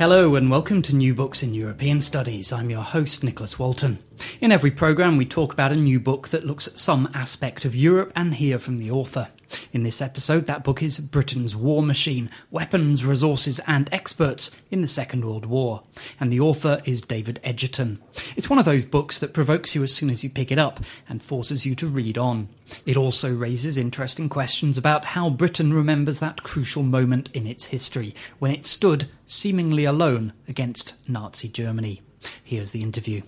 Hello and welcome to New Books in European Studies. I'm your host, Nicholas Walton. In every programme, we talk about a new book that looks at some aspect of Europe and hear from the author. In this episode, that book is Britain's War Machine Weapons, Resources and Experts in the Second World War. And the author is David Edgerton. It's one of those books that provokes you as soon as you pick it up and forces you to read on. It also raises interesting questions about how Britain remembers that crucial moment in its history when it stood seemingly alone against Nazi Germany. Here's the interview.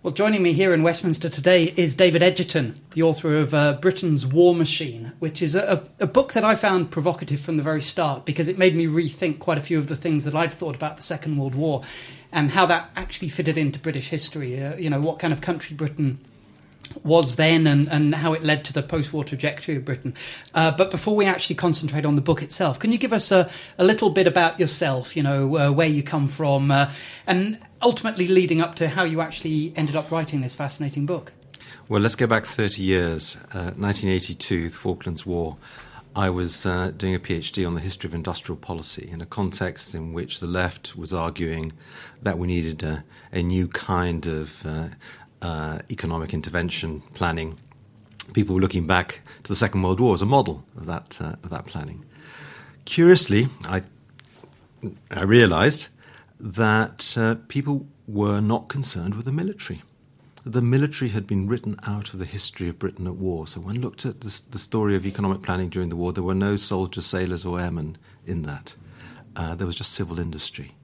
Well, joining me here in Westminster today is David Edgerton, the author of uh, Britain's War Machine, which is a, a, book that I found provocative from the very start because it made me rethink quite a few of the things that I'd thought about the Second World War and how that actually fitted into British history. Uh, you know, what kind of country Britain was then and, and how it led to the post war trajectory of Britain. Uh, but before we actually concentrate on the book itself, can you give us a, a little bit about yourself, you know, uh, where you come from, uh, and ultimately leading up to how you actually ended up writing this fascinating book? Well, let's go back 30 years. 1982, uh, the Falklands War. I was uh, doing a PhD on the history of industrial policy in a context in which the left was arguing that we needed a, a new kind of uh, economic intervention planning, people were looking back to the Second World War as a model of that, uh, of that planning. Curiously, I, I realized that uh, people were not concerned with the military. The military had been written out of the history of Britain at war. So, when looked at the, the story of economic planning during the war, there were no soldiers, sailors, or airmen in that. Uh, there was just civil industry.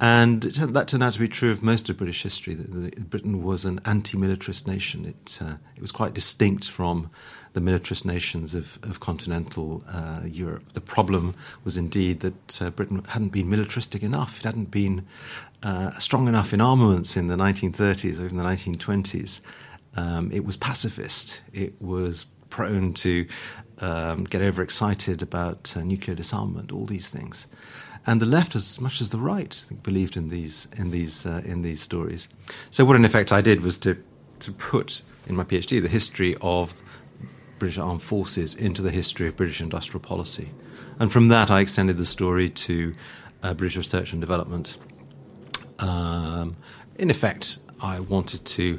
And that turned out to be true of most of British history. Britain was an anti-militarist nation. It, uh, it was quite distinct from the militarist nations of, of continental uh, Europe. The problem was indeed that uh, Britain hadn't been militaristic enough. It hadn't been uh, strong enough in armaments in the 1930s or even the 1920s. Um, it was pacifist. It was prone to um, get overexcited about uh, nuclear disarmament, all these things and the left as much as the right believed in these in these uh, in these stories. So what in effect I did was to to put in my PhD the history of British armed forces into the history of British industrial policy, and from that I extended the story to uh, British research and development. Um, in effect, I wanted to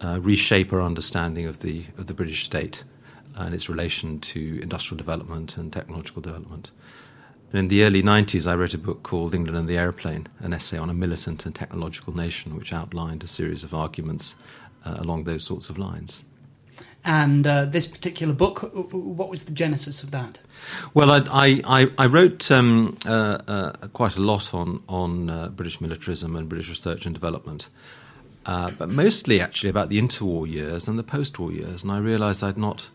uh, reshape our understanding of the of the British state and its relation to industrial development and technological development. And in the early 90s, I wrote a book called England and the Aeroplane, an essay on a militant and technological nation, which outlined a series of arguments uh, along those sorts of lines. And uh, this particular book, what was the genesis of that? Well, I, I, I wrote um, uh, uh, quite a lot on, on uh, British militarism and British research and development, uh, but mostly actually about the interwar years and the post war years. And I realized I'd not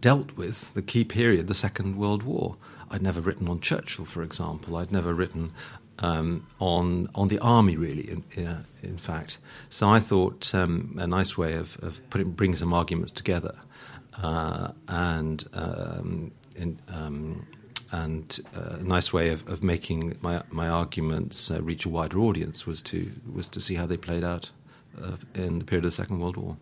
dealt with the key period, the Second World War. I'd never written on Churchill, for example. I'd never written um, on on the army, really. In, uh, in fact, so I thought um, a nice way of, of putting bringing some arguments together, uh, and um, in, um, and uh, a nice way of, of making my my arguments uh, reach a wider audience was to was to see how they played out uh, in the period of the Second World War.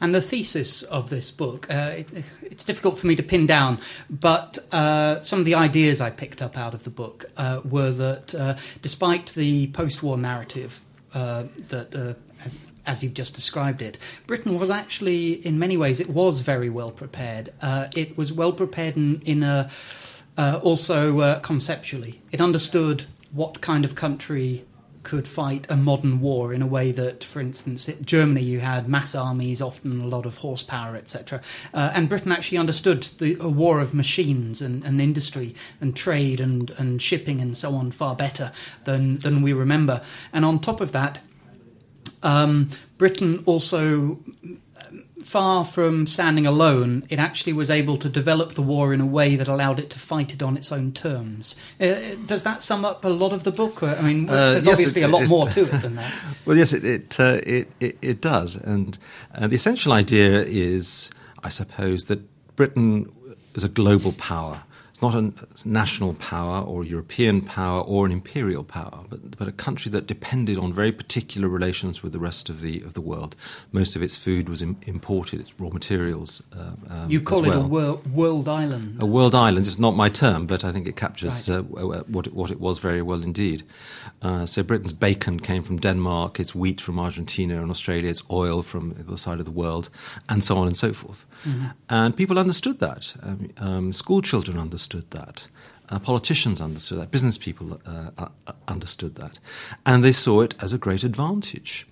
And the thesis of this book, uh, it, it's difficult for me to pin down, but uh, some of the ideas I picked up out of the book uh, were that uh, despite the post war narrative uh, that, uh, as, as, you've just described it, Britain was actually, in many ways, it was very well prepared. it was well prepared in, in a, also conceptually. It understood what kind of country could fight a modern war in a way that, for instance, in Germany you had mass armies, often a lot of horsepower, etc. Uh, and Britain actually understood the a war of machines and, and, industry and trade and, and shipping and so on far better than, than we remember. And on top of that, um, Britain also far from standing alone, it actually was able to develop the war in a way that allowed it to fight it on its own terms. Uh, does that sum up a lot of the book? I mean, uh, there's yes, obviously it, a lot it, more to it than that. Well, yes, it it, uh, it, it, does, and uh, the essential idea is, I suppose, that Britain is a global power not a national power or a European power or an imperial power, but, but a country that depended on very particular relations with the rest of the of the world. Most of its food was Im- imported, its raw materials. Uh, um, you call it well. a wor- world island. A world island is not my term, but I think it captures right. uh, what it, what it was very well indeed. Uh, so Britain's bacon came from Denmark, its wheat from Argentina and Australia, its oil from the other side of the world, and so on and so forth. Mm-hmm. And people understood that. Um, um, school children understood that. Uh, politicians understood that. Business people uh, uh, understood that, and they saw it as a great advantage.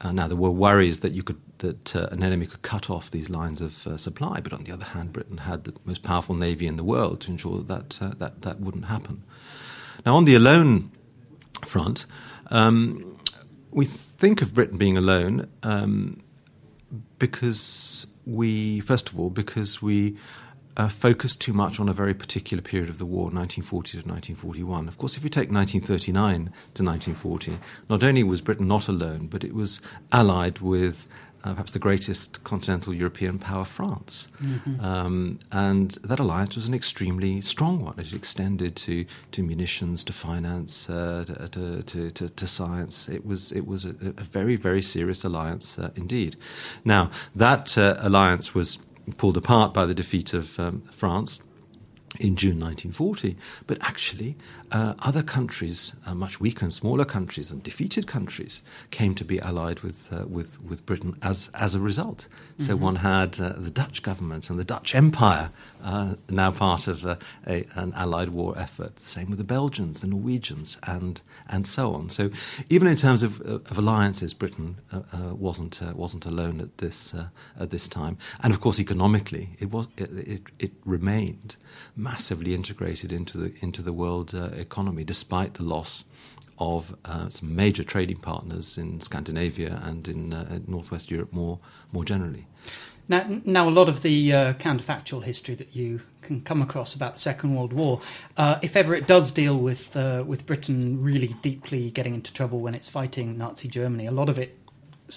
Uh, now there were worries that you could that uh, an enemy could cut off these lines of supply, but on the other hand, Britain had the most powerful navy in the world to ensure that that, that, that wouldn't happen. Now, on the alone front, um, we think of Britain being alone um, because we, first of all, because we uh, focused too much on a very particular period of the war, 1940 to 1941. Of course, if you take 1939 to 1940, not only was Britain not alone, but it was allied with uh, perhaps the greatest continental European power, France. Mm-hmm. Um, and that alliance was an extremely strong one. It extended to, to munitions, to finance, uh, to, to, to, to, science. It was, it was a, a very, very serious alliance uh, indeed. Now, that uh, alliance was pulled apart by the defeat of um, France in June 1940. But actually, uh, other countries, uh, much weaker and smaller countries and defeated countries, came to be allied with, uh, with, with Britain as, as a result. So mm-hmm. one had uh, the Dutch government and the Dutch Empire uh, now part of uh, a, an allied war effort. The same with the Belgians, the Norwegians, and, and so on. So even in terms of, of alliances, Britain wasn't, wasn't alone at this, at this time. And of course, economically, it, was, it, it, it remained massively integrated into the, into the world economy, despite the loss of uh, some major trading partners in Scandinavia and in uh, Northwest Europe more more generally. Now, now a lot of the uh, counterfactual history that you can come across about the Second World War, uh, if ever it does deal with uh, with Britain really deeply getting into trouble when it's fighting Nazi Germany, a lot of it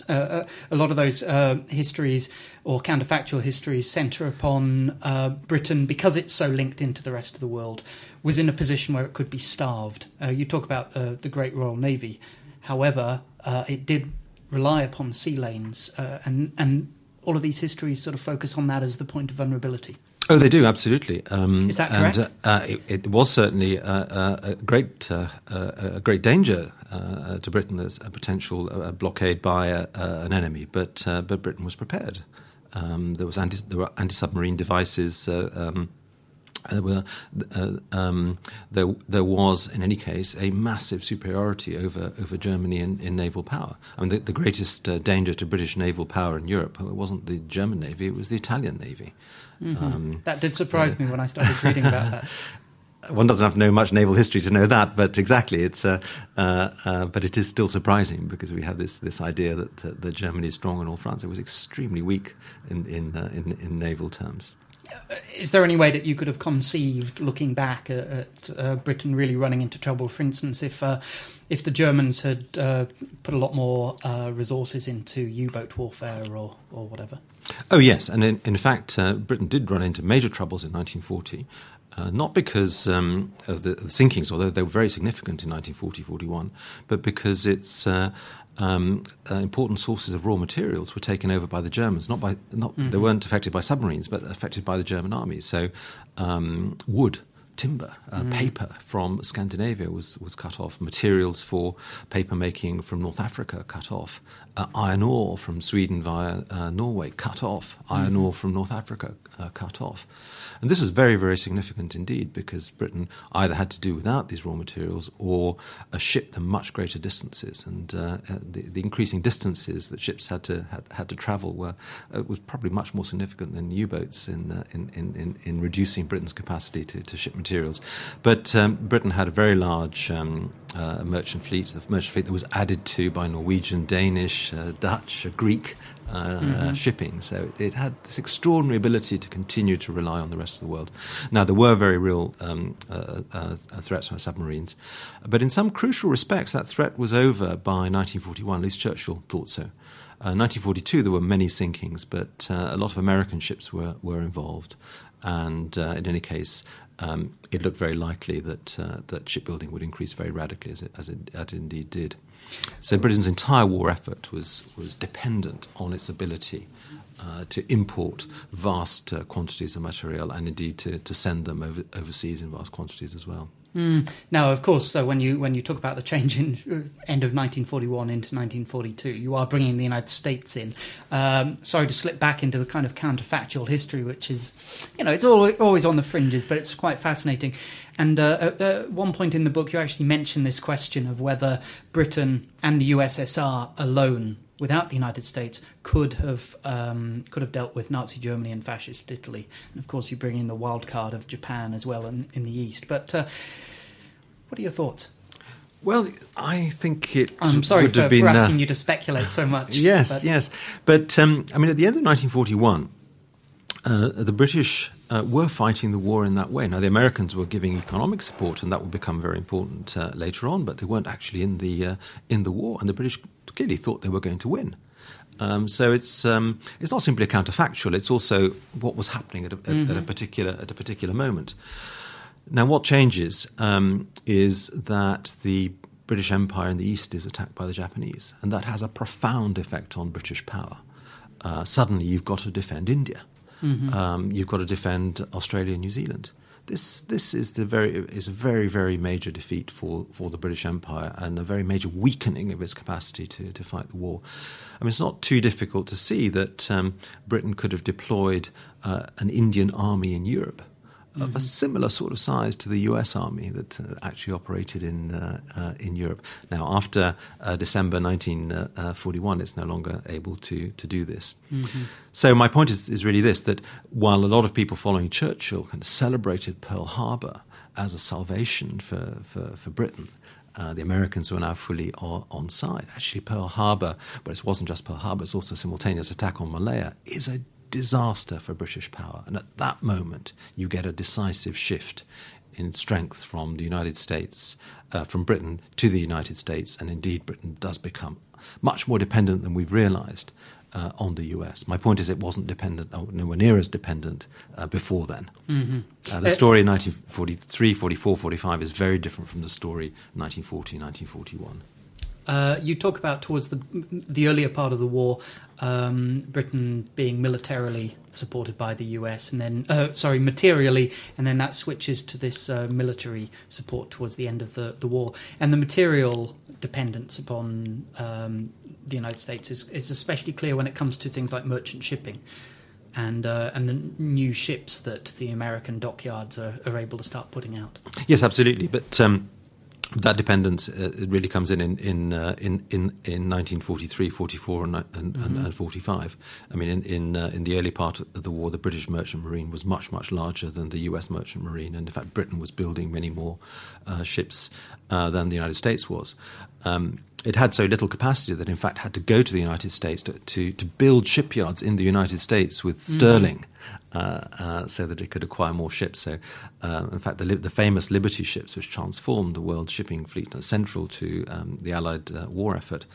uh, uh, a lot of those uh, histories or counterfactual histories centre upon uh, Britain because it's so linked into the rest of the world was in a position where it could be starved. Uh, you talk about uh, the Great Royal Navy, however, it did rely upon sea lanes, and and all of these histories sort of focus on that as the point of vulnerability. Oh, they do absolutely. Um, Is that correct? And, uh, it, it, was certainly a, a great uh, a great danger uh, to Britain as a potential uh, blockade by a, an enemy, but uh, but Britain was prepared. Um, there was anti, there were anti submarine devices. Uh, um, there, were, uh, um, there, there, was, in any case, a massive superiority over, over Germany in, in naval power. I mean, the, the greatest uh, danger to British naval power in Europe it wasn't the German navy; it was the Italian navy. Mm-hmm. Um, that did surprise uh, me when I started reading about that. One doesn't have to know much naval history to know that, but exactly, it's uh, uh, uh, but it is still surprising because we have this this idea that, that, that Germany is strong and all France it was extremely weak in in, in, in naval terms is there any way that you could have conceived, looking back at, at uh, Britain really running into trouble? For instance, if uh, if the Germans had uh, put a lot more uh, resources into U-boat warfare or or whatever. Oh yes, and in, in fact, uh, Britain did run into major troubles in 1940. Uh, not because um, of the, the, sinkings, although they were very significant in 1940-41, but because it's um, uh, important sources of raw materials were taken over by the Germans. Not by not mm-hmm. they weren't affected by submarines, but affected by the German army. So um, wood. Timber, uh, mm. paper from Scandinavia was, was cut off. Materials for paper making from North Africa cut off. Uh, iron ore from Sweden via uh, Norway cut off. Iron mm-hmm. ore from North Africa uh, cut off. And this is very, very significant indeed because Britain either had to do without these raw materials or ship them much greater distances. And uh, uh the, the, increasing distances that ships had to had, had to travel were uh, was probably much more significant than U-boats in, uh, in, in, in, in reducing Britain's capacity to, to ship materials materials. But um, Britain had a very large um, uh, merchant fleet, the merchant fleet that was added to by Norwegian, Danish, uh, Dutch, uh, Greek uh, mm-hmm. shipping. So it had this extraordinary ability to continue to rely on the rest of the world. Now, there were very real um, uh, uh, threats from submarines, but in some crucial respects, that threat was over by 1941. At least Churchill thought so. 1942, there were many sinkings, but a lot of American ships were, were involved. And in any case, um, it looked very likely that uh, that shipbuilding would increase very radically, as it, as it, as indeed did. So Britain's entire war effort was was dependent on its ability uh, to import vast uh, quantities of material and indeed to, to send them over, overseas in vast quantities as well. Mm. Now, of course, so when you when you talk about the change in uh, end of 1941 into 1942, you are bringing the United States in. Um, sorry to slip back into the kind of counterfactual history, which is, you know, it's all, always on the fringes, but it's quite fascinating. And uh, at, at one point in the book, you actually mention this question of whether Britain and the USSR alone without the United States could have um, could have dealt with Nazi Germany and fascist Italy, and of course you bring in the wild card of Japan as well in, in the east. But uh, what are your thoughts? Well, I think it. I'm sorry for, been, for, asking uh, you to speculate so much. yes, but. yes, but um, I mean, at the end of 1941, uh, the British uh, were fighting the war in that way. Now, the Americans were giving economic support, and that would become very important uh, later on. But they weren't actually in the uh, in the war, and the British clearly thought they were going to win. Um, so it's um, it's not simply a counterfactual; it's also what was happening at a, mm-hmm. at a mm-hmm. particular at a particular moment. Now, what changes um, is that the British Empire in the east is attacked by the Japanese, and that has a profound effect on British power. Uh, suddenly, you've got to defend India. Mm-hmm. Um, you've got to defend Australia and New Zealand this this is the very is a very very major defeat for, for the British Empire and a very major weakening of its capacity to, to fight the war. I mean, it's not too difficult to see that um, Britain could have deployed uh, an Indian army in Europe mm-hmm. of a mm-hmm. similar sort of size to the U.S. Army that uh, actually operated in uh, uh, in Europe. Now, after uh, December 1941, it's no longer able to to do this. Mm-hmm. So, my point is, is really this: that while a lot of people following Churchill kind of celebrated Pearl Harbor as a salvation for for, for Britain. Uh, the Americans were now fully on, on, side. Actually, Pearl Harbor, but it wasn't just Pearl Harbor, it's also a simultaneous attack on Malaya, is a disaster for British power. And at that moment, you get a decisive shift in strength from the United States, uh, from Britain to the United States, and indeed Britain does become much more dependent than we've realised uh, on the US. My point is, it wasn't dependent, nowhere near as dependent uh, before then. Mm-hmm. Uh, the uh, story in 1943, 44, 45 is very different from the story 1940, 1941. Uh, you talk about towards the the earlier part of the war, um, Britain being militarily supported by the US, and then uh, sorry, materially, and then that switches to this uh, military support towards the end of the, the war, and the material dependence upon um, the United States is, is especially clear when it comes to things like merchant shipping. And uh, and the new ships that the American dockyards are, are able to start putting out. Yes, absolutely. But um, that dependence uh, really comes in in in, uh, in in in 1943, 44, and, and, mm-hmm. and 45. I mean, in in, uh, in the early part of the war, the British merchant marine was much much larger than the U.S. merchant marine, and in fact, Britain was building many more uh, ships uh, than the United States was. Um, it had so little capacity that, in fact, had to go to the United States to, to, to build shipyards in the United States with mm-hmm. sterling. Mm-hmm uh, uh, so that it could acquire more ships. So, uh, in fact, the, the, famous Liberty ships, which transformed the world shipping fleet, and central to um, the Allied uh, war effort,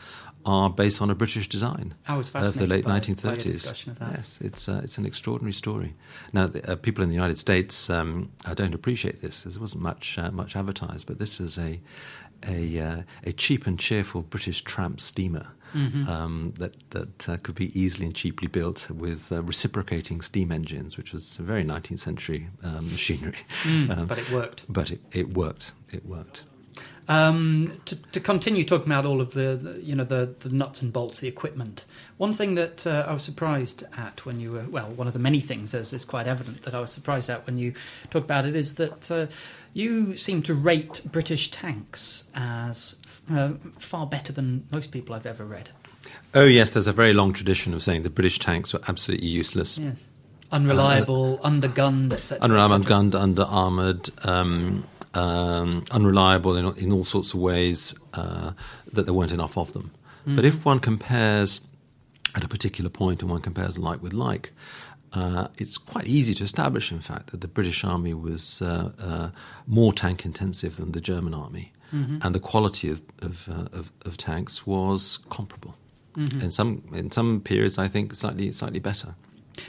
are based on a British design of the late by, 1930s. By yes, it's uh, it's an extraordinary story. Now, the, uh, people in the United States um, don't appreciate this. There wasn't much much advertised, but this is a a, a cheap and cheerful British tramp steamer mm-hmm. um, that that uh, could be easily and cheaply built with uh, reciprocating steam engines, which was a very 19th century um, machinery. Mm, um, but it worked. But it, it worked. It worked. Um, to, to, continue talking about all of the, the, you know the, the nuts and bolts, the equipment. One thing that uh, I was surprised at when you were well, one of the many things, as is quite evident, that I was surprised at when you talk about it is that uh, you seem to rate British tanks as uh, far better than most people I've ever read. Oh yes, there's a very long tradition of saying the British tanks were absolutely useless. Yes. unreliable, undergunned, etc. unreliable, etc. ungunned, under armored, um, um, unreliable in, in all sorts of ways uh, that there weren't enough of them. But if one compares at a particular point and one compares like with like, uh, it's quite easy to establish, in fact, that the British Army was uh, uh, more tank intensive than the German Army, and the quality of, of, uh, of, of tanks was comparable. In some in some periods, I think slightly slightly better.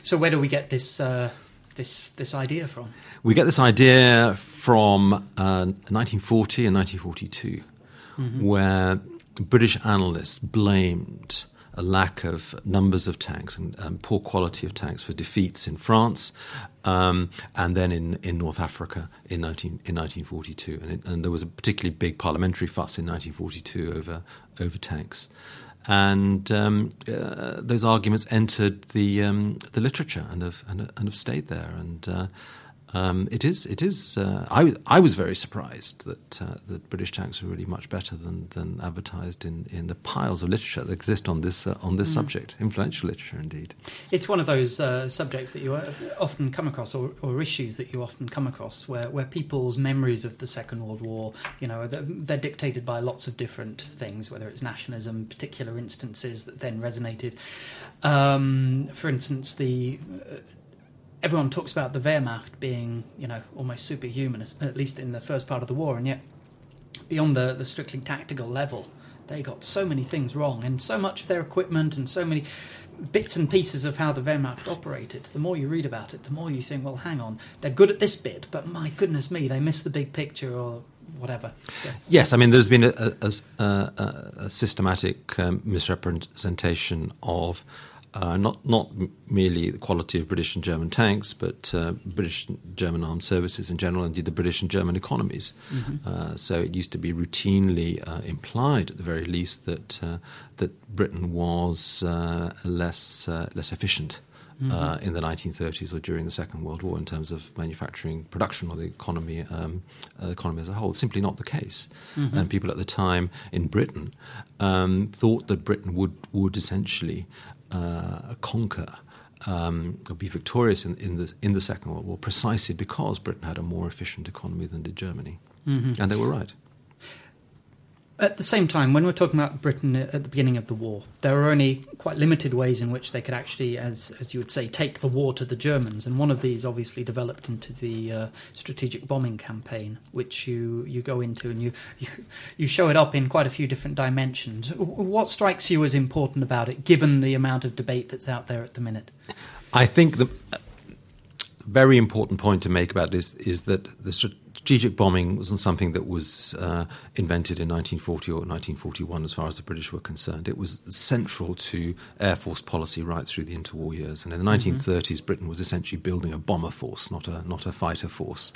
So where do we get this uh, this this idea from? We get this idea from uh, 1940 and 1942, where British analysts blamed a lack of numbers of tanks and um, poor quality of tanks for defeats in France um, and then in, in North Africa in, 19, in 1942. And, it, and there was a particularly big parliamentary fuss in 1942 over, over tanks. And um, uh, those arguments entered the um, the literature and have and, and have stayed there. And uh, um, it is it is. Uh, I was I was very surprised that uh, that British tanks were really much better than, than advertised in, in the piles of literature that exist on this uh, on this subject. Influential literature, indeed. It's one of those uh, subjects that you uh, often come across, or, or issues that you often come across, where, where people's memories of the Second World War, you know, they're, they're dictated by lots of different things, whether it's nationalism, particular instances that then resonated. Um, for instance, the uh, everyone talks about the Wehrmacht being, you know, almost superhuman, at least in the first part of the war, and yet beyond the, the strictly tactical level, they got so many things wrong, and so much of their equipment, and so many bits and pieces of how the Wehrmacht operated. The more you read about it, the more you think, well, hang on, they're good at this bit, but my goodness me, they missed the big picture or whatever. So, Yes, I mean there's been a, a, a, a, systematic um, misrepresentation of uh, not not merely the quality of British and German tanks, but uh, British and German armed services in general, indeed the British and German economies. Uh, so it used to be routinely uh, implied, at the very least, that uh, that Britain was uh, less uh, less efficient. Uh, in the 1930s or during the Second World War, in terms of manufacturing production or the economy, um, uh, economy as a whole, simply not the case. And people at the time in Britain um, thought that Britain would would essentially uh, conquer um, or be victorious in, in the in the Second World War precisely because Britain had a more efficient economy than did Germany, and they were right. At the same time, when we're talking about Britain at the beginning of the war, there were only quite limited ways in which they could actually, as as you would say, take the war to the Germans. And one of these obviously developed into the uh, strategic bombing campaign, which you, you go into and you, you you show it up in quite a few different dimensions. What strikes you as important about it, given the amount of debate that's out there at the minute? I think the very important point to make about this is that the strategic bombing wasn't something that was uh, invented in 1940 or 1941 as far as the British were concerned. It was central to Air Force policy right through the interwar years. And in the 1930s, Britain was essentially building a bomber force, not a, not a fighter force.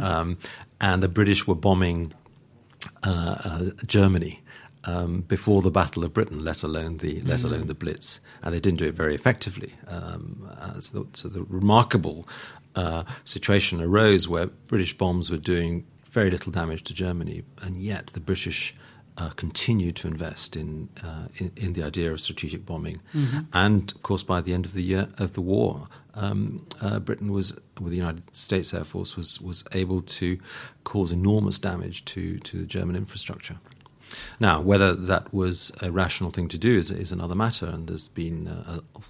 Um, and the British were bombing uh, uh, Germany um, before the Battle of Britain, let alone the let alone the Blitz, and they didn't do it very effectively. Um, uh, so, the, so the remarkable uh, situation arose where British bombs were doing very little damage to Germany, and yet the British. Uh, continued to invest in, uh, in in the idea of strategic bombing, and of course, by the end of the year of the war, um, uh, Britain was, with the United States Air Force, was was able to cause enormous damage to to the German infrastructure. Now, whether that was a rational thing to do is, is another matter, and there's been, uh, a,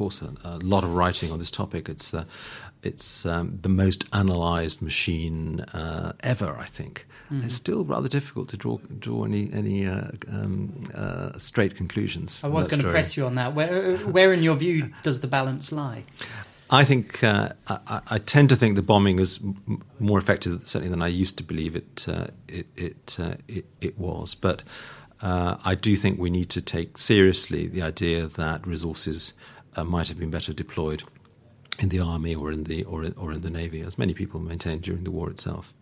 course, a, a lot of writing on this topic. It's uh, it's um, the most analysed machine uh, ever, I think. It's still rather difficult to draw draw any any uh, um, uh, straight conclusions. I was going to press you on that. Where, where, in your view, does the balance lie? I think uh, I, I tend to think the bombing is m- more effective certainly than I used to believe it uh, it it, uh, it it was. But uh, I do think we need to take seriously the idea that resources uh, might have been better deployed in the army or in the or in, or in the navy, as many people maintained during the war itself.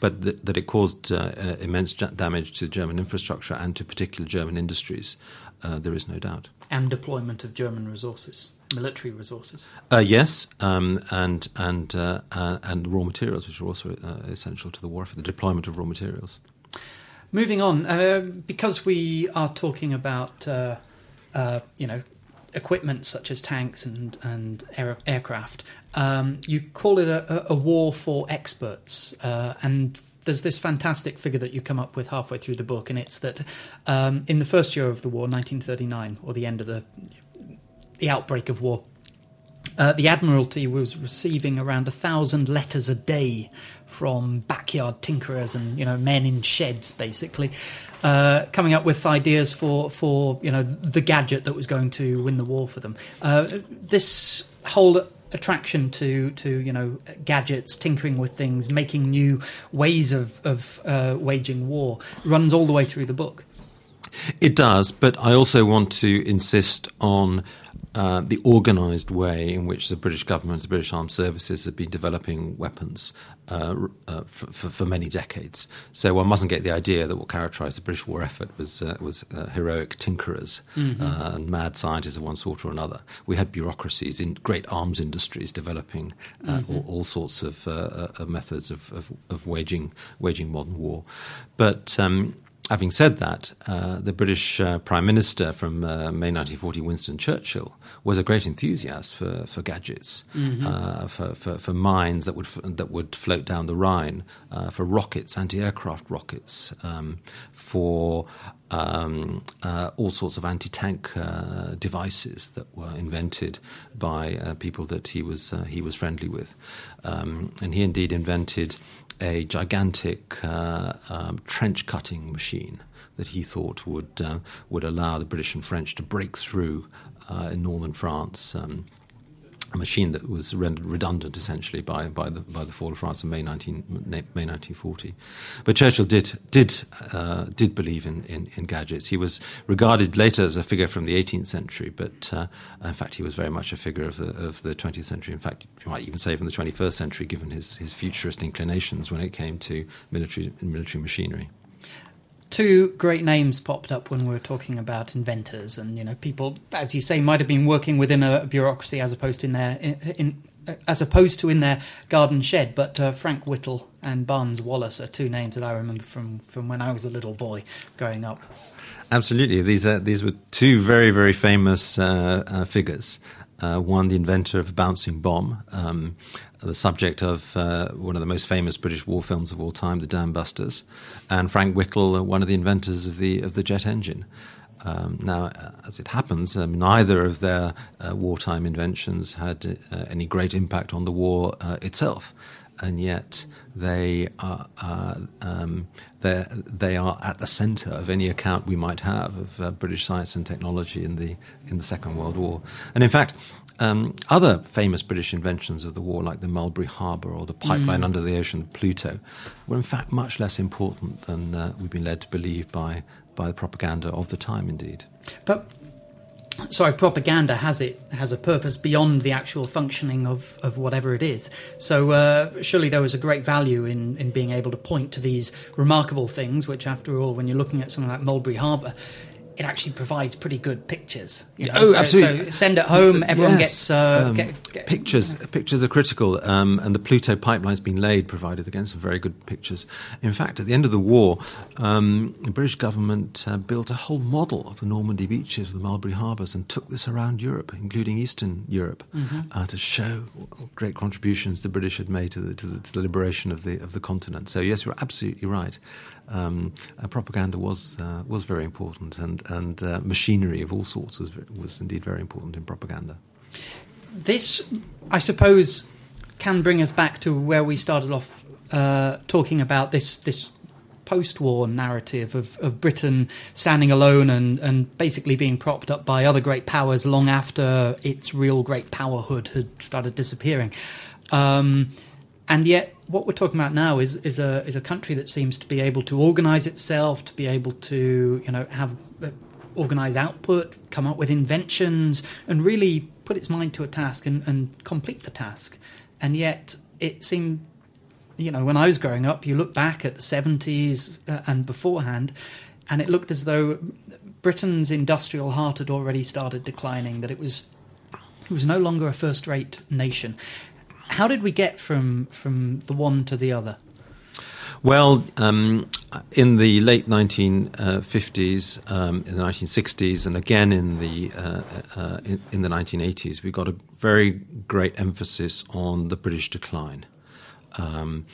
But th- that it caused uh, uh, immense damage to German infrastructure and to particular German industries, uh, there is no doubt. And deployment of German resources, military resources. Uh, yes, um, and and uh, uh, and raw materials, which are also uh, essential to the war, for the deployment of raw materials. Moving on, because we are talking about, uh, uh, you know, equipment such as tanks and and air, aircraft. Um, you call it a, a war for experts, uh, and there's this fantastic figure that you come up with halfway through the book, and it's that um, in the first year of the war, 1939, or the end of the the outbreak of war, uh, the Admiralty was receiving around a thousand letters a day from backyard tinkerers and you know men in sheds, basically, uh, coming up with ideas for for you know the gadget that was going to win the war for them. Uh, this whole attraction to to you know gadgets, tinkering with things, making new ways of of uh, waging war runs all the way through the book. It does, but I also want to insist on uh, the organised way in which the British government, the British armed services, have been developing weapons uh, uh, for, for, for, many decades. So one mustn't get the idea that what characterised the British war effort was uh, was uh, heroic tinkerers mm-hmm. and mad scientists of one sort or another. We had bureaucracies in great arms industries developing mm-hmm. all, all, sorts of methods of, of, of, waging waging modern war, but. Um, Having said that, uh, the British uh, Prime Minister from uh, May 1940, Winston Churchill, was a great enthusiast for, for gadgets, mm-hmm. Uh, for, for, for, mines that would, that would float down the Rhine, uh, for rockets, anti aircraft rockets, um, for um, uh, all sorts of anti tank devices that were invented by people that he was, he was friendly with. Um, and he indeed invented a gigantic uh, um, trench cutting machine that he thought would uh, would allow the British and French to break through uh, in northern France. Um, a machine that was rendered redundant essentially by, by, the, by the fall of France in May, 19, May 1940. But Churchill did, did, uh, did believe in, in, in, gadgets. He was regarded later as a figure from the 18th century, but uh, in fact, he was very much a figure of the, of the 20th century. In fact, you might even say from the 21st century, given his, his futurist inclinations when it came to military, military machinery two great names popped up when we were talking about inventors and you know people as you say might have been working within a bureaucracy as opposed to in their in, in as opposed to in their garden shed. But uh, Frank Whittle and Barnes Wallis are two names that I remember from from when I was a little boy growing up. Absolutely. These are these were two very very famous uh, uh, figures uh, one the inventor of a bouncing bomb um, the subject of uh, one of the most famous British war films of all time, The Dam Busters, and Frank Whittle, uh, one of the inventors of the of the jet engine. Um, now, uh, as it happens, um, neither of their uh, wartime inventions had uh, any great impact on the war itself, and yet they are um, they are at the centre of any account we might have of British science and technology in the in the Second World War. And in fact, um, other famous British inventions of the war, like the Mulberry Harbour or the pipeline mm. under the ocean, Pluto, were in fact much less important than uh, we've been led to believe by, by the propaganda of the time, indeed. But sorry, propaganda has it has a purpose beyond the actual functioning of, of whatever it is. So uh, surely there was a great value in, in being able to point to these remarkable things, which after all, when you're looking at something like Mulberry Harbour, it actually provides pretty good pictures. You know? Oh, so, absolutely. So send it home. Everyone yes. gets uh, um, get, get, pictures. Pictures are critical, um, and the Pluto pipeline's been laid, provided again some very good pictures. In fact, at the end of the war, um, the British government uh, built a whole model of the Normandy beaches, the Mulberry harbours, and took this around Europe, including Eastern Europe, mm-hmm. uh, to show great contributions the British had made to the, to the, to the liberation of the of the continent. So yes, you're absolutely right um, propaganda was uh, was very important, and and uh, machinery of all sorts was was indeed very important in propaganda. This, I suppose, can bring us back to where we started off uh, talking about this this post-war narrative of, of Britain standing alone and, and basically being propped up by other great powers long after its real great powerhood had started disappearing. Um, and yet what we're talking about now is is a is a country that seems to be able to organize itself, to be able to you know have uh, organize output, come up with inventions, and really put its mind to a task and, and complete the task. And yet it seemed, you know, when I was growing up, you look back at the seventies uh, and beforehand, and it looked as though Britain's industrial heart had already started declining. That it was it was no longer a first rate nation how did we get from from the one to the other? Well, um, in the late 1950s, um, in the 1960s, and again in the uh, uh, in, in, the 1980s, we got a very great emphasis on the British decline. Um,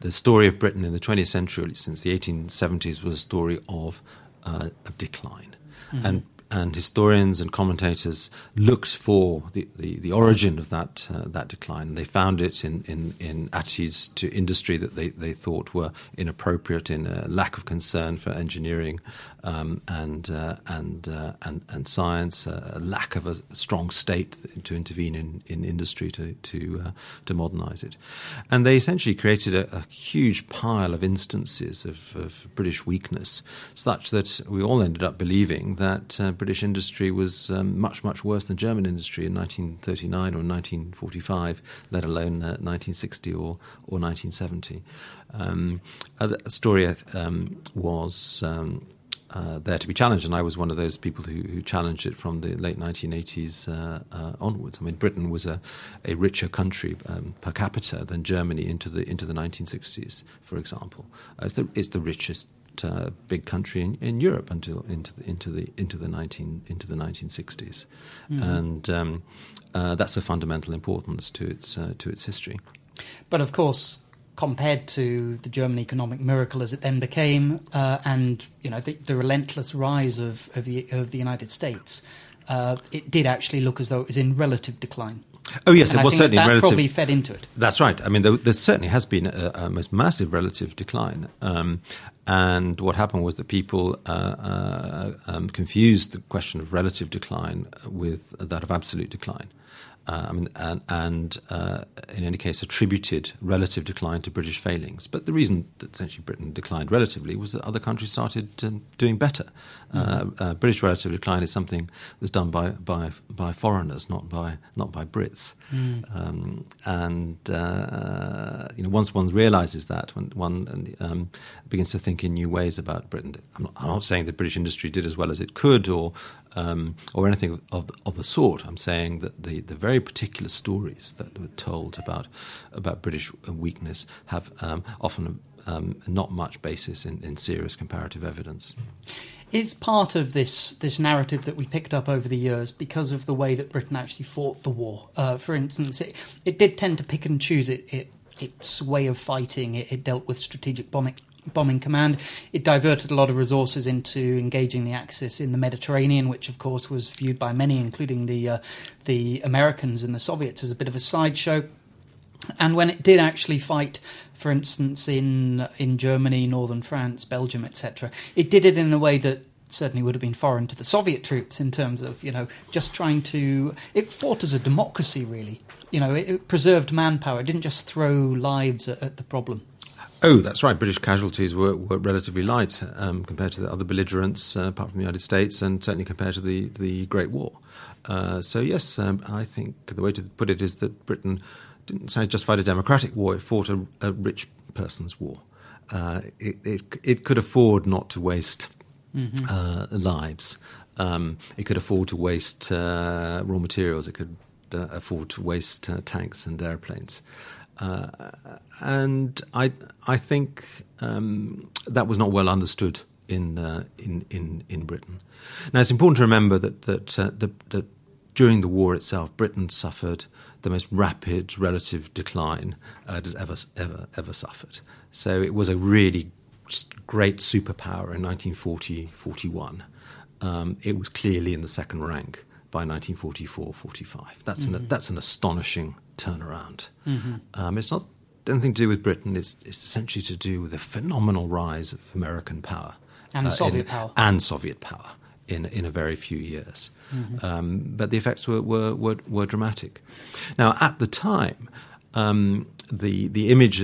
the story of Britain in the 20th century, since the 1870s, was a story of uh, of decline, mm-hmm. and and historians and commentators looked for the, the, the origin of that uh, that decline. They found it in, in, in, attitudes to industry that they, they thought were inappropriate, in a lack of concern for engineering um, and, uh, and, uh, and and science, a lack of a strong state to intervene in, in industry to to uh, to modernize it, and they essentially created a, a huge pile of instances of, of, British weakness, such that we all ended up believing that uh, British industry was um, much, much worse than German industry in 1939 or 1945, let alone uh, 1960 or, or 1970. Um, story um, was. Um, uh, there to be challenged, and I was one of those people who, who challenged it from the late 1980s uh, uh, onwards. I mean, Britain was a, a richer country um, per capita than Germany into the into the 1960s, for example. Uh, it's, the, it's the richest uh, big country in, in Europe until into the into the into the nineteen into the nineteen sixties, mm-hmm. and um, uh, that's a fundamental importance to its uh, to its history. But of course, compared to the German economic miracle as it then became, uh, and you know the, the, relentless rise of of the of the United States, uh, it did actually look as though it was in relative decline. Oh yes, and it was certainly that, relative. Probably fed into it. That's right. I mean, there, there certainly has been a, a, most massive relative decline, um, and what happened was that people uh, uh, um, confused the question of relative decline with that of absolute decline. Uh, I mean, and, and uh, in any case, attributed relative decline to British failings. But the reason that essentially Britain declined relatively was that other countries started um, doing better. Mm-hmm. Uh, British relative decline is something that's done by, by, by foreigners, not by, not by Brits. Mm. Um, and uh, you know, once one realizes that, when one um, begins to think in new ways about Britain, I'm not, I'm not saying the British industry did as well as it could, or um, or anything of the, of the sort. I'm saying that the, the very particular stories that were told about about British weakness have um, often um, not much basis in, in serious comparative evidence. Is part of this this narrative that we picked up over the years because of the way that Britain actually fought the war? Uh, for instance, it, it did tend to pick and choose it, it its way of fighting. It, it, dealt with strategic bombing, bombing command. It diverted a lot of resources into engaging the Axis in the Mediterranean, which of course was viewed by many, including the uh, the Americans and the Soviets, as a bit of a sideshow. And when it did actually fight, for instance, in in Germany, northern France, Belgium, etc., it did it in a way that certainly would have been foreign to the Soviet troops in terms of you know just trying to. It fought as a democracy, really. You know, it, it preserved manpower. It didn't just throw lives at, at the problem. Oh, that's right. British casualties were, were relatively light um, compared to the other belligerents, uh, apart from the United States, and certainly compared to the, the Great War. Uh, so, yes, um, I think the way to put it is that Britain didn't just fight a democratic war, it fought a, a rich person's war. Uh, it, it, it, could afford not to waste mm-hmm. Uh, lives. Um, it could afford to waste uh, raw materials. It could uh, afford to waste tanks and airplanes. Uh, and I, I think um, that was not well understood in, uh, in, in, in Britain. Now, it's important to remember that, that, uh, that, that during the war itself, Britain suffered the most rapid relative decline uh, it has ever, ever, ever suffered. So it was a really great superpower in 1940 41. Um, it was clearly in the second rank by 1944 45. That's, mm-hmm. an, that's an astonishing turnaround. Mm-hmm. Um, it's not anything to do with Britain, it's, it's, essentially to do with the phenomenal rise of American power. And uh, Soviet in, power. And Soviet power in, in a very few years. Mm-hmm. Um, but the effects were, were, were, were, dramatic. Now, at the time, um, the, the image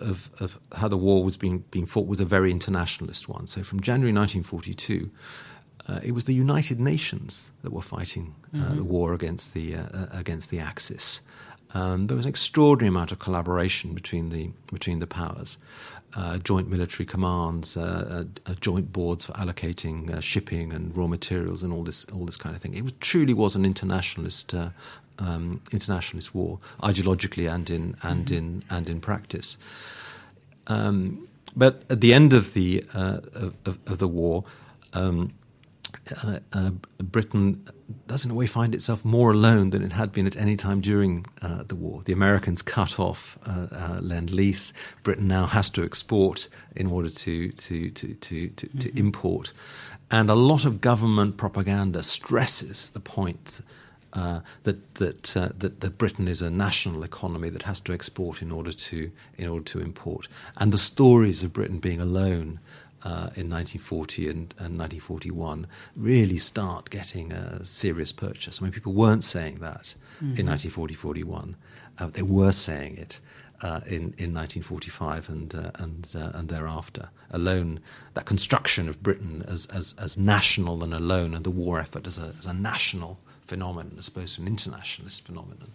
of, of how the war was being, being fought was a very internationalist one. So from January 1942, uh, it was the United Nations that were fighting uh, mm-hmm. the war against the uh, uh, against the Axis. Um, there was an extraordinary amount of collaboration between the between the powers, uh, joint military commands, uh, joint boards for allocating shipping and raw materials, and all this all this kind of thing. It was, truly was an internationalist um, internationalist war, ideologically and in and mm-hmm. in and in practice. Um, but at the end of the uh, of, of, the war, um, uh, uh, Britain does in a way find itself more alone than it had been at any time during uh, the war. The Americans cut off uh, uh, lend lease. Britain now has to export in order to to to to, to, mm-hmm. to import, and a lot of government propaganda stresses the point. Uh, that that, uh, that that Britain is a national economy that has to export in order to in order to import, and the stories of Britain being alone uh, in 1940 and, and, 1941 really start getting a serious purchase. I mean, people weren't saying that mm-hmm. in 1940 41, uh, they were saying it. Uh, in, in 1945 and uh, and uh, and thereafter, alone that construction of Britain as, as as national and alone, and the war effort as a as a national phenomenon as opposed to an internationalist phenomenon,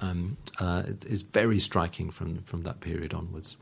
um, uh, is very striking from from that period onwards.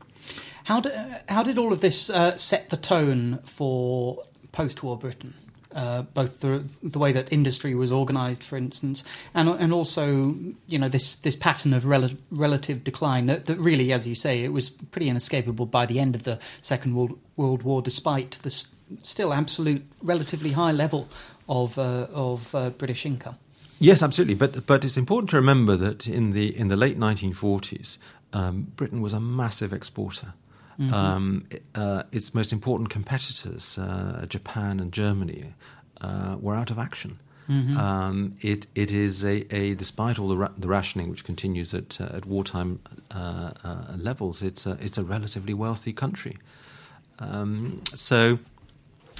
How did, how did all of this uh, set the tone for post war Britain? Uh, both the the way that industry was organised, for instance, and and also you know this this pattern of rel- relative decline that, that really, as you say, it was pretty inescapable by the end of the Second World, World War, despite the st- still absolute relatively high level of uh, of uh, British income. Yes, absolutely. But but it's important to remember that in the in the late 1940s, um, Britain was a massive exporter. Mm-hmm. Um, uh, its most important competitors, uh, Japan and Germany, uh, were out of action. Mm-hmm. Um, it it is a, a despite all the, ra- the rationing which continues at uh, at wartime uh, uh, levels, it's a, it's a relatively wealthy country. Um, so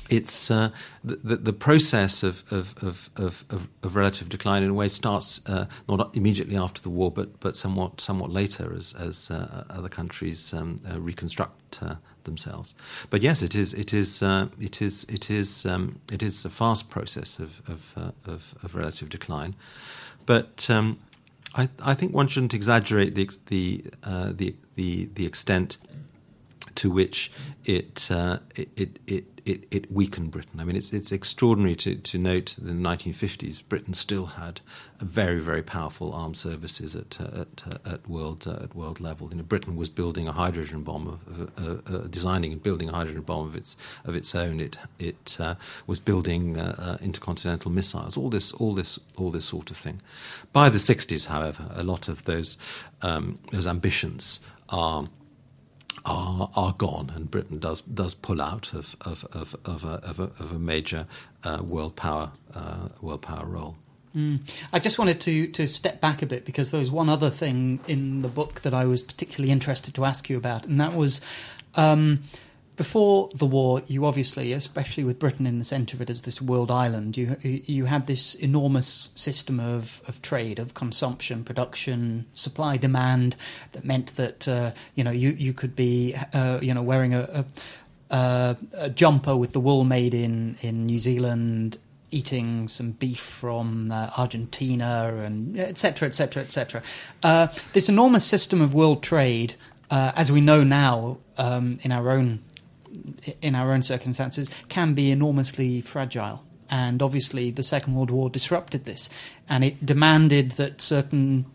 it's uh, the, the process of, of, of, of, of relative decline in a way starts uh, not immediately after the war, but but somewhat somewhat later as as uh, other countries um, uh, reconstruct uh, themselves. But yes, it is it is uh, it is it is um, it is a fast process of of, of, relative decline, but. Um, I, I, think one shouldn't exaggerate the the the, the the extent to which it, uh, it, it, it, it, weakened Britain. I mean, it's, it's extraordinary to, to note that in the 1950s, Britain still had very, very powerful armed services at, uh, at, uh, at, world, uh, at world level. You know, Britain was building a hydrogen bomb, of, uh, uh, designing and building a hydrogen bomb of its, of its own. It, it was building intercontinental missiles, all this, all, this, all this sort of thing. By the 60s, however, a lot of those, um, those ambitions are are, are gone, and Britain does does pull out of of of, of, a, of, a, of a, major uh, world power uh, world power role. Mm. I just wanted to to step back a bit because there was one other thing in the book that I was particularly interested to ask you about, and that was. Um, before the war, you obviously, especially with Britain in the centre of it as this world island, you you had this enormous system of, of trade, of consumption, production, supply, demand that meant that uh, you know you you could be uh, you know wearing a, a, a, jumper with the wool made in in New Zealand. Eating some beef from uh, Argentina and etc. etc. etc. This enormous system of world trade, uh, as we know now um, in our own in our own circumstances, can be enormously fragile. And obviously, the Second World War disrupted this, and it demanded that certain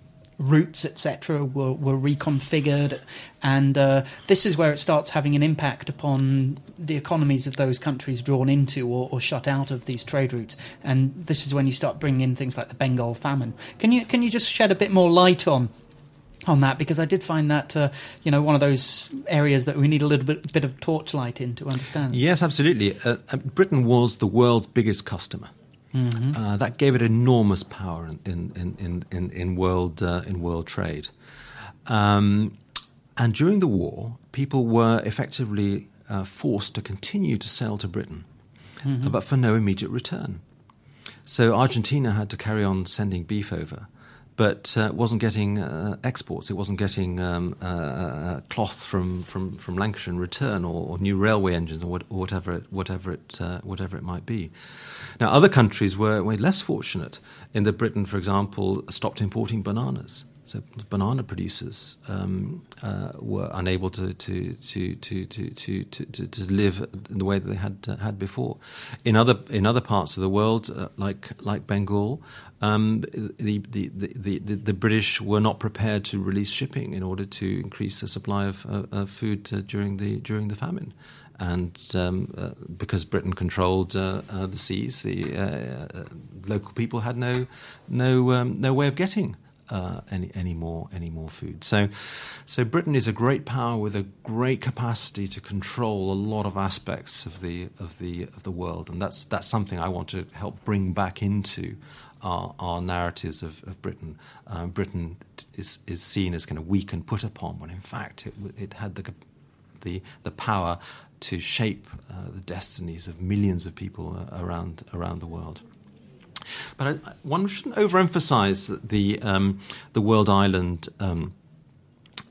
routes, etc., were, were reconfigured. And uh, this is where it starts having an impact upon the economies of those countries drawn into or, or, shut out of these trade routes. And this is when you start bringing in things like the Bengal famine. Can you can you just shed a bit more light on on that because I did find that uh, you know one of those areas that we need a little bit, bit of torchlight in to understand. Yes, absolutely. Uh, uh Britain was the world's biggest customer. Mm-hmm. Uh, that gave it enormous power in in in in, in world uh, in world trade. Um, and during the war, people were effectively uh, forced to continue to sell to Britain, mm-hmm. but for no immediate return. So Argentina had to carry on sending beef over but uh, wasn't getting uh, exports. It wasn't getting um, uh, uh, cloth from, from, from Lancashire in return, or, or new railway engines, or, what, or whatever it, whatever it uh, whatever it might be. Now, other countries were, were less fortunate in that Britain, for example, stopped importing bananas. So banana producers um, uh, were unable to to, to, to, to, to, to, to live in the way that they had had before. In other in other parts of the world, like like Bengal, um, the, the, the, the, British were not prepared to release shipping in order to increase the supply of, uh, of food uh, during the during the famine and um, uh, because Britain controlled uh, uh, the seas, the uh, local people had no no um, no way of getting uh, any any more any more food. So, so Britain is a great power with a great capacity to control a lot of aspects of the of the of the world, and that's that's something I want to help bring back into our, our narratives of, of Britain. Uh, Britain is is seen as kind of weak and put upon, when in fact it it had the the the power to shape uh, the destinies of millions of people uh, around around the world. But I, one shouldn't overemphasize the um, the world island. Um,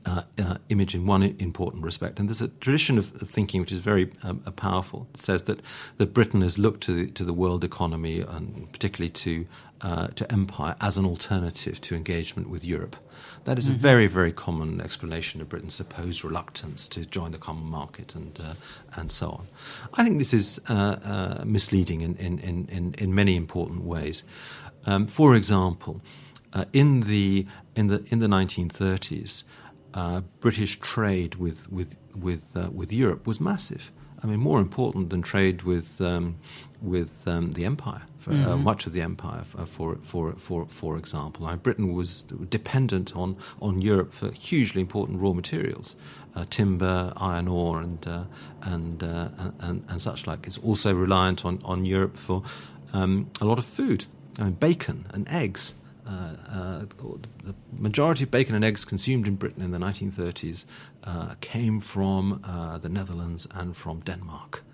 uh, uh, image in one important respect. And there's a tradition of, of thinking which is very um, uh, powerful. It says that, that Britain has looked to the, to the world economy and particularly to, uh, to empire as an alternative to engagement with Europe. That is mm-hmm. a very, very common explanation of Britain's supposed reluctance to join the common market and, uh, and so on. I think this is uh, misleading in, in, in, in many important ways. Um, for example, in, the, in, the, in the 1930s, uh, British trade with with with uh, with Europe was massive. I mean, more important than trade with um, with um, the empire, for, uh, mm-hmm. uh, much of the empire, for for for for, for example. Now, Britain was dependent on on Europe for hugely important raw materials, uh, timber, iron ore, and uh, and, and and such like. It's also reliant on on Europe for um, a lot of food. I mean, bacon and eggs. Uh, uh, the majority of bacon and eggs consumed in Britain in the 1930s uh, came from the Netherlands and from Denmark.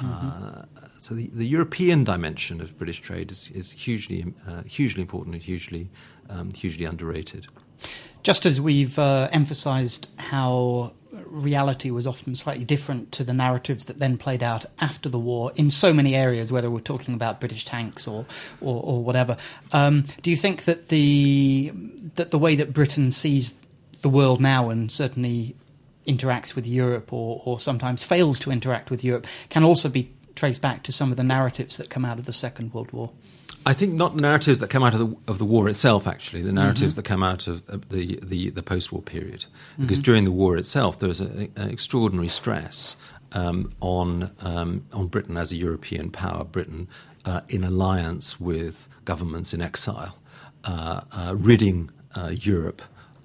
Mm-hmm. so the, the European dimension of British trade is, is hugely, hugely important and hugely, um, hugely underrated. Just as we've uh, emphasised how reality was often slightly different to the narratives that then played out after the war in so many areas, whether we're talking about British tanks or or, or whatever. Um, do you think that the that the way that Britain sees the world now and certainly interacts with Europe or, or sometimes fails to interact with Europe can also be traced back to some of the narratives that come out of the Second World War? I think not the narratives that come out of the of the war itself. Actually, the narratives mm-hmm. that come out of the the, the post war period, because mm-hmm. during the war itself there was an extraordinary stress um, on um, on Britain as a European power, Britain uh, in alliance with governments in exile, uh, uh, ridding uh, Europe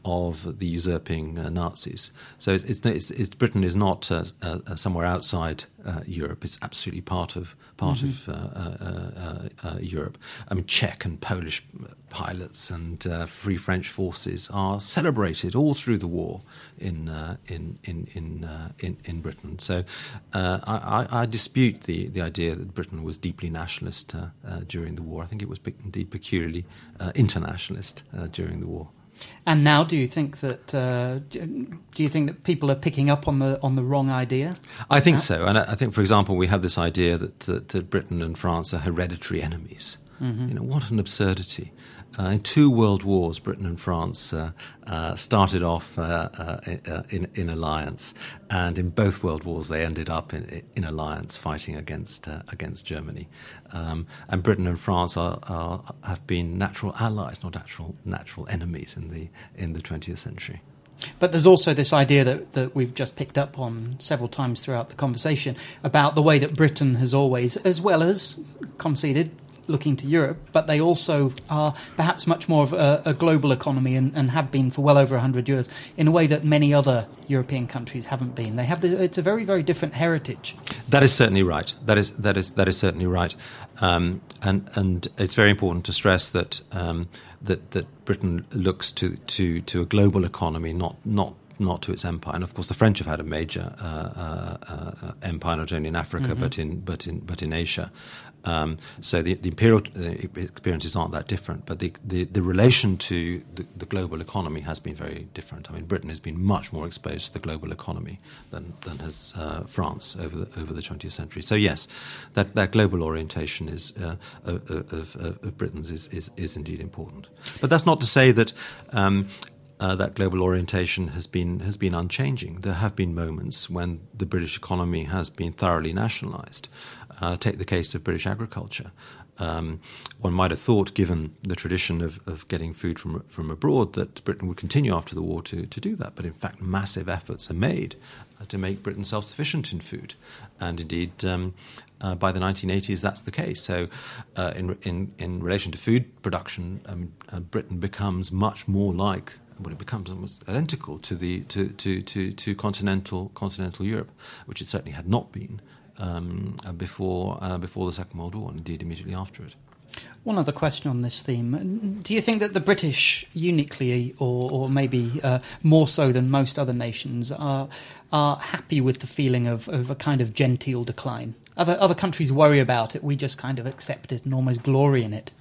of the usurping uh, Nazis. So it's, it's, it's, Britain is not uh, uh, somewhere outside uh, Europe. It's absolutely part of part mm-hmm. of uh, uh, Europe. I mean, Czech and Polish pilots and Free French forces are celebrated all through the war in in in in, in, in Britain. So I, I, dispute the, the idea that Britain was deeply nationalist during the war. I think it was indeed peculiarly internationalist during the war. And now, do you think that uh, do you think that people are picking up on the on the wrong idea? I think so, and I think, for example, we have this idea that, that, that Britain and France are hereditary enemies. Mm-hmm. You know, what an absurdity! Uh, in two world wars, Britain and France uh, uh, started off in, in, alliance, and in both world wars they ended up in, in alliance, fighting against against Germany. Um, and Britain and France are, are, have been natural allies, not natural natural enemies in the in the 20th century. But there's also this idea that, that we've just picked up on several times throughout the conversation about the way that Britain has always, as well as conceded, looking to Europe, but they also are perhaps much more of a, a global economy and, and, have been for well over 100 years in a way that many other European countries haven't been. They have the, it's a very, very different heritage. That is certainly right. That is, that is, that is certainly right. Um, and, and it's very important to stress that, um, that, that Britain looks to, to, to a global economy, not, not not to its empire. And of course, the French have had a major uh, uh, uh empire not only in Africa mm-hmm. but in but in but in Asia. Um, so the, the imperial uh, experiences aren't that different, but the, the, the relation to the, the, global economy has been very different. I mean, Britain has been much more exposed to the global economy than, than has uh, France over the, over the 20th century. So yes, that, that global orientation is, uh, of, of, of, Britain's is, is, is, indeed important. But that's not to say that um, uh, that global orientation has been has been unchanging. There have been moments when the British economy has been thoroughly nationalised. Uh, take the case of British agriculture. Um, one might have thought, given the tradition of, of getting food from from abroad, that Britain would continue after the war to, to do that. But in fact, massive efforts are made uh, to make Britain self sufficient in food. And indeed, um, uh, by the 1980s, that's the case. So, uh, in, in, in relation to food production, um, uh, Britain becomes much more like well, it becomes almost identical to the to, to, to, to continental continental Europe, which it certainly had not been um, uh, before uh, before the Second World War, and indeed immediately after it. One other question on this theme: Do you think that the British, uniquely, or, or maybe uh, more so than most other nations, are are happy with the feeling of, of a kind of genteel decline? Other other countries worry about it. We just kind of accept it and almost glory in it.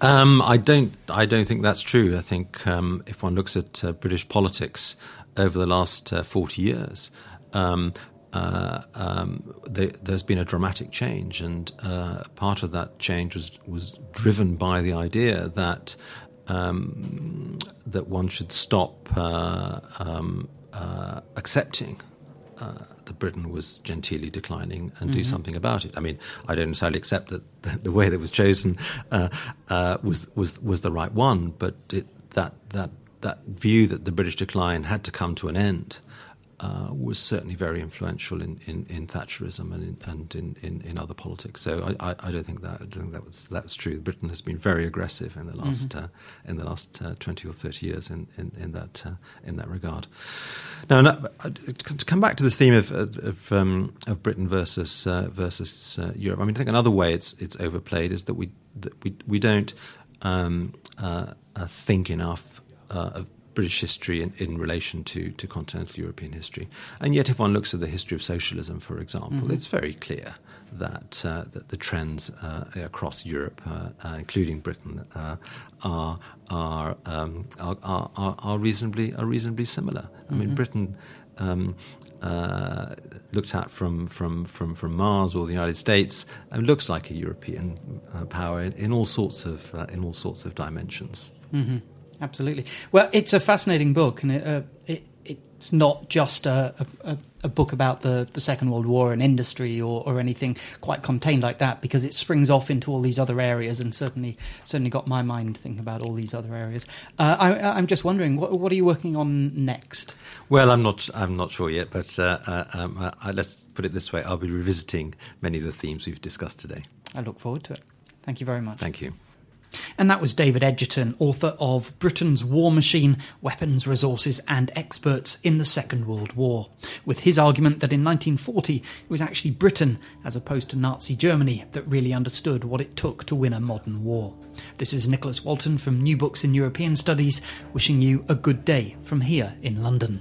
Um, I don't. I don't think that's true. I think um, if one looks at uh, British politics over the last uh, forty years, um, uh, um, they, there's been a dramatic change, and uh, part of that change was was driven by the idea that um, that one should stop uh, um, uh, accepting uh, that Britain was genteelly declining and mm-hmm. do something about it. I mean, I don't entirely accept that the, the way that was chosen uh, uh, was was was the right one, but it, that that that view that the British decline had to come to an end uh, was certainly very influential in, in, in Thatcherism and in, and in, in, in other politics. So I, I, I, don't think that I don't think that was that's true. Britain has been very aggressive in the last mm-hmm. uh, in the last uh, twenty or thirty years in in, in that uh, in that regard. Now, now, to come back to this theme of of, um, of Britain versus uh, versus uh, Europe, I mean, I think another way it's it's overplayed is that we that we we don't um, think enough of British history in, in relation to, to continental European history. And yet, if one looks at the history of socialism, for example, mm-hmm. it's very clear that, uh, that the trends uh, across Europe, uh, uh including Britain, uh, are, are, um, are, are, are, reasonably, are reasonably similar. Mm-hmm. I mean, mm-hmm. Britain. Um, uh, looked at from, from, from, from Mars or the United States, and looks like a European uh, power in, in, all sorts of uh, in all sorts of dimensions. Mm-hmm absolutely. Well, it's a fascinating book, and it, uh, it, it's not just a, a, a, book about the, the Second World War and industry or, or anything quite contained like that, because it springs off into all these other areas, and certainly certainly got my mind thinking about all these other areas. Uh, I, am just wondering, what, what, are you working on next? Well, I'm not I'm not sure yet, but uh, uh um, uh, let's put it this way: I'll be revisiting many of the themes we've discussed today. I look forward to it. Thank you very much. Thank you. And that was David Edgerton, author of Britain's War Machine Weapons, Resources and Experts in the Second World War, with his argument that in 1940 it was actually Britain, as opposed to Nazi Germany, that really understood what it took to win a modern war. This is Nicholas Walton from New Books in European Studies, wishing you a good day from here in London.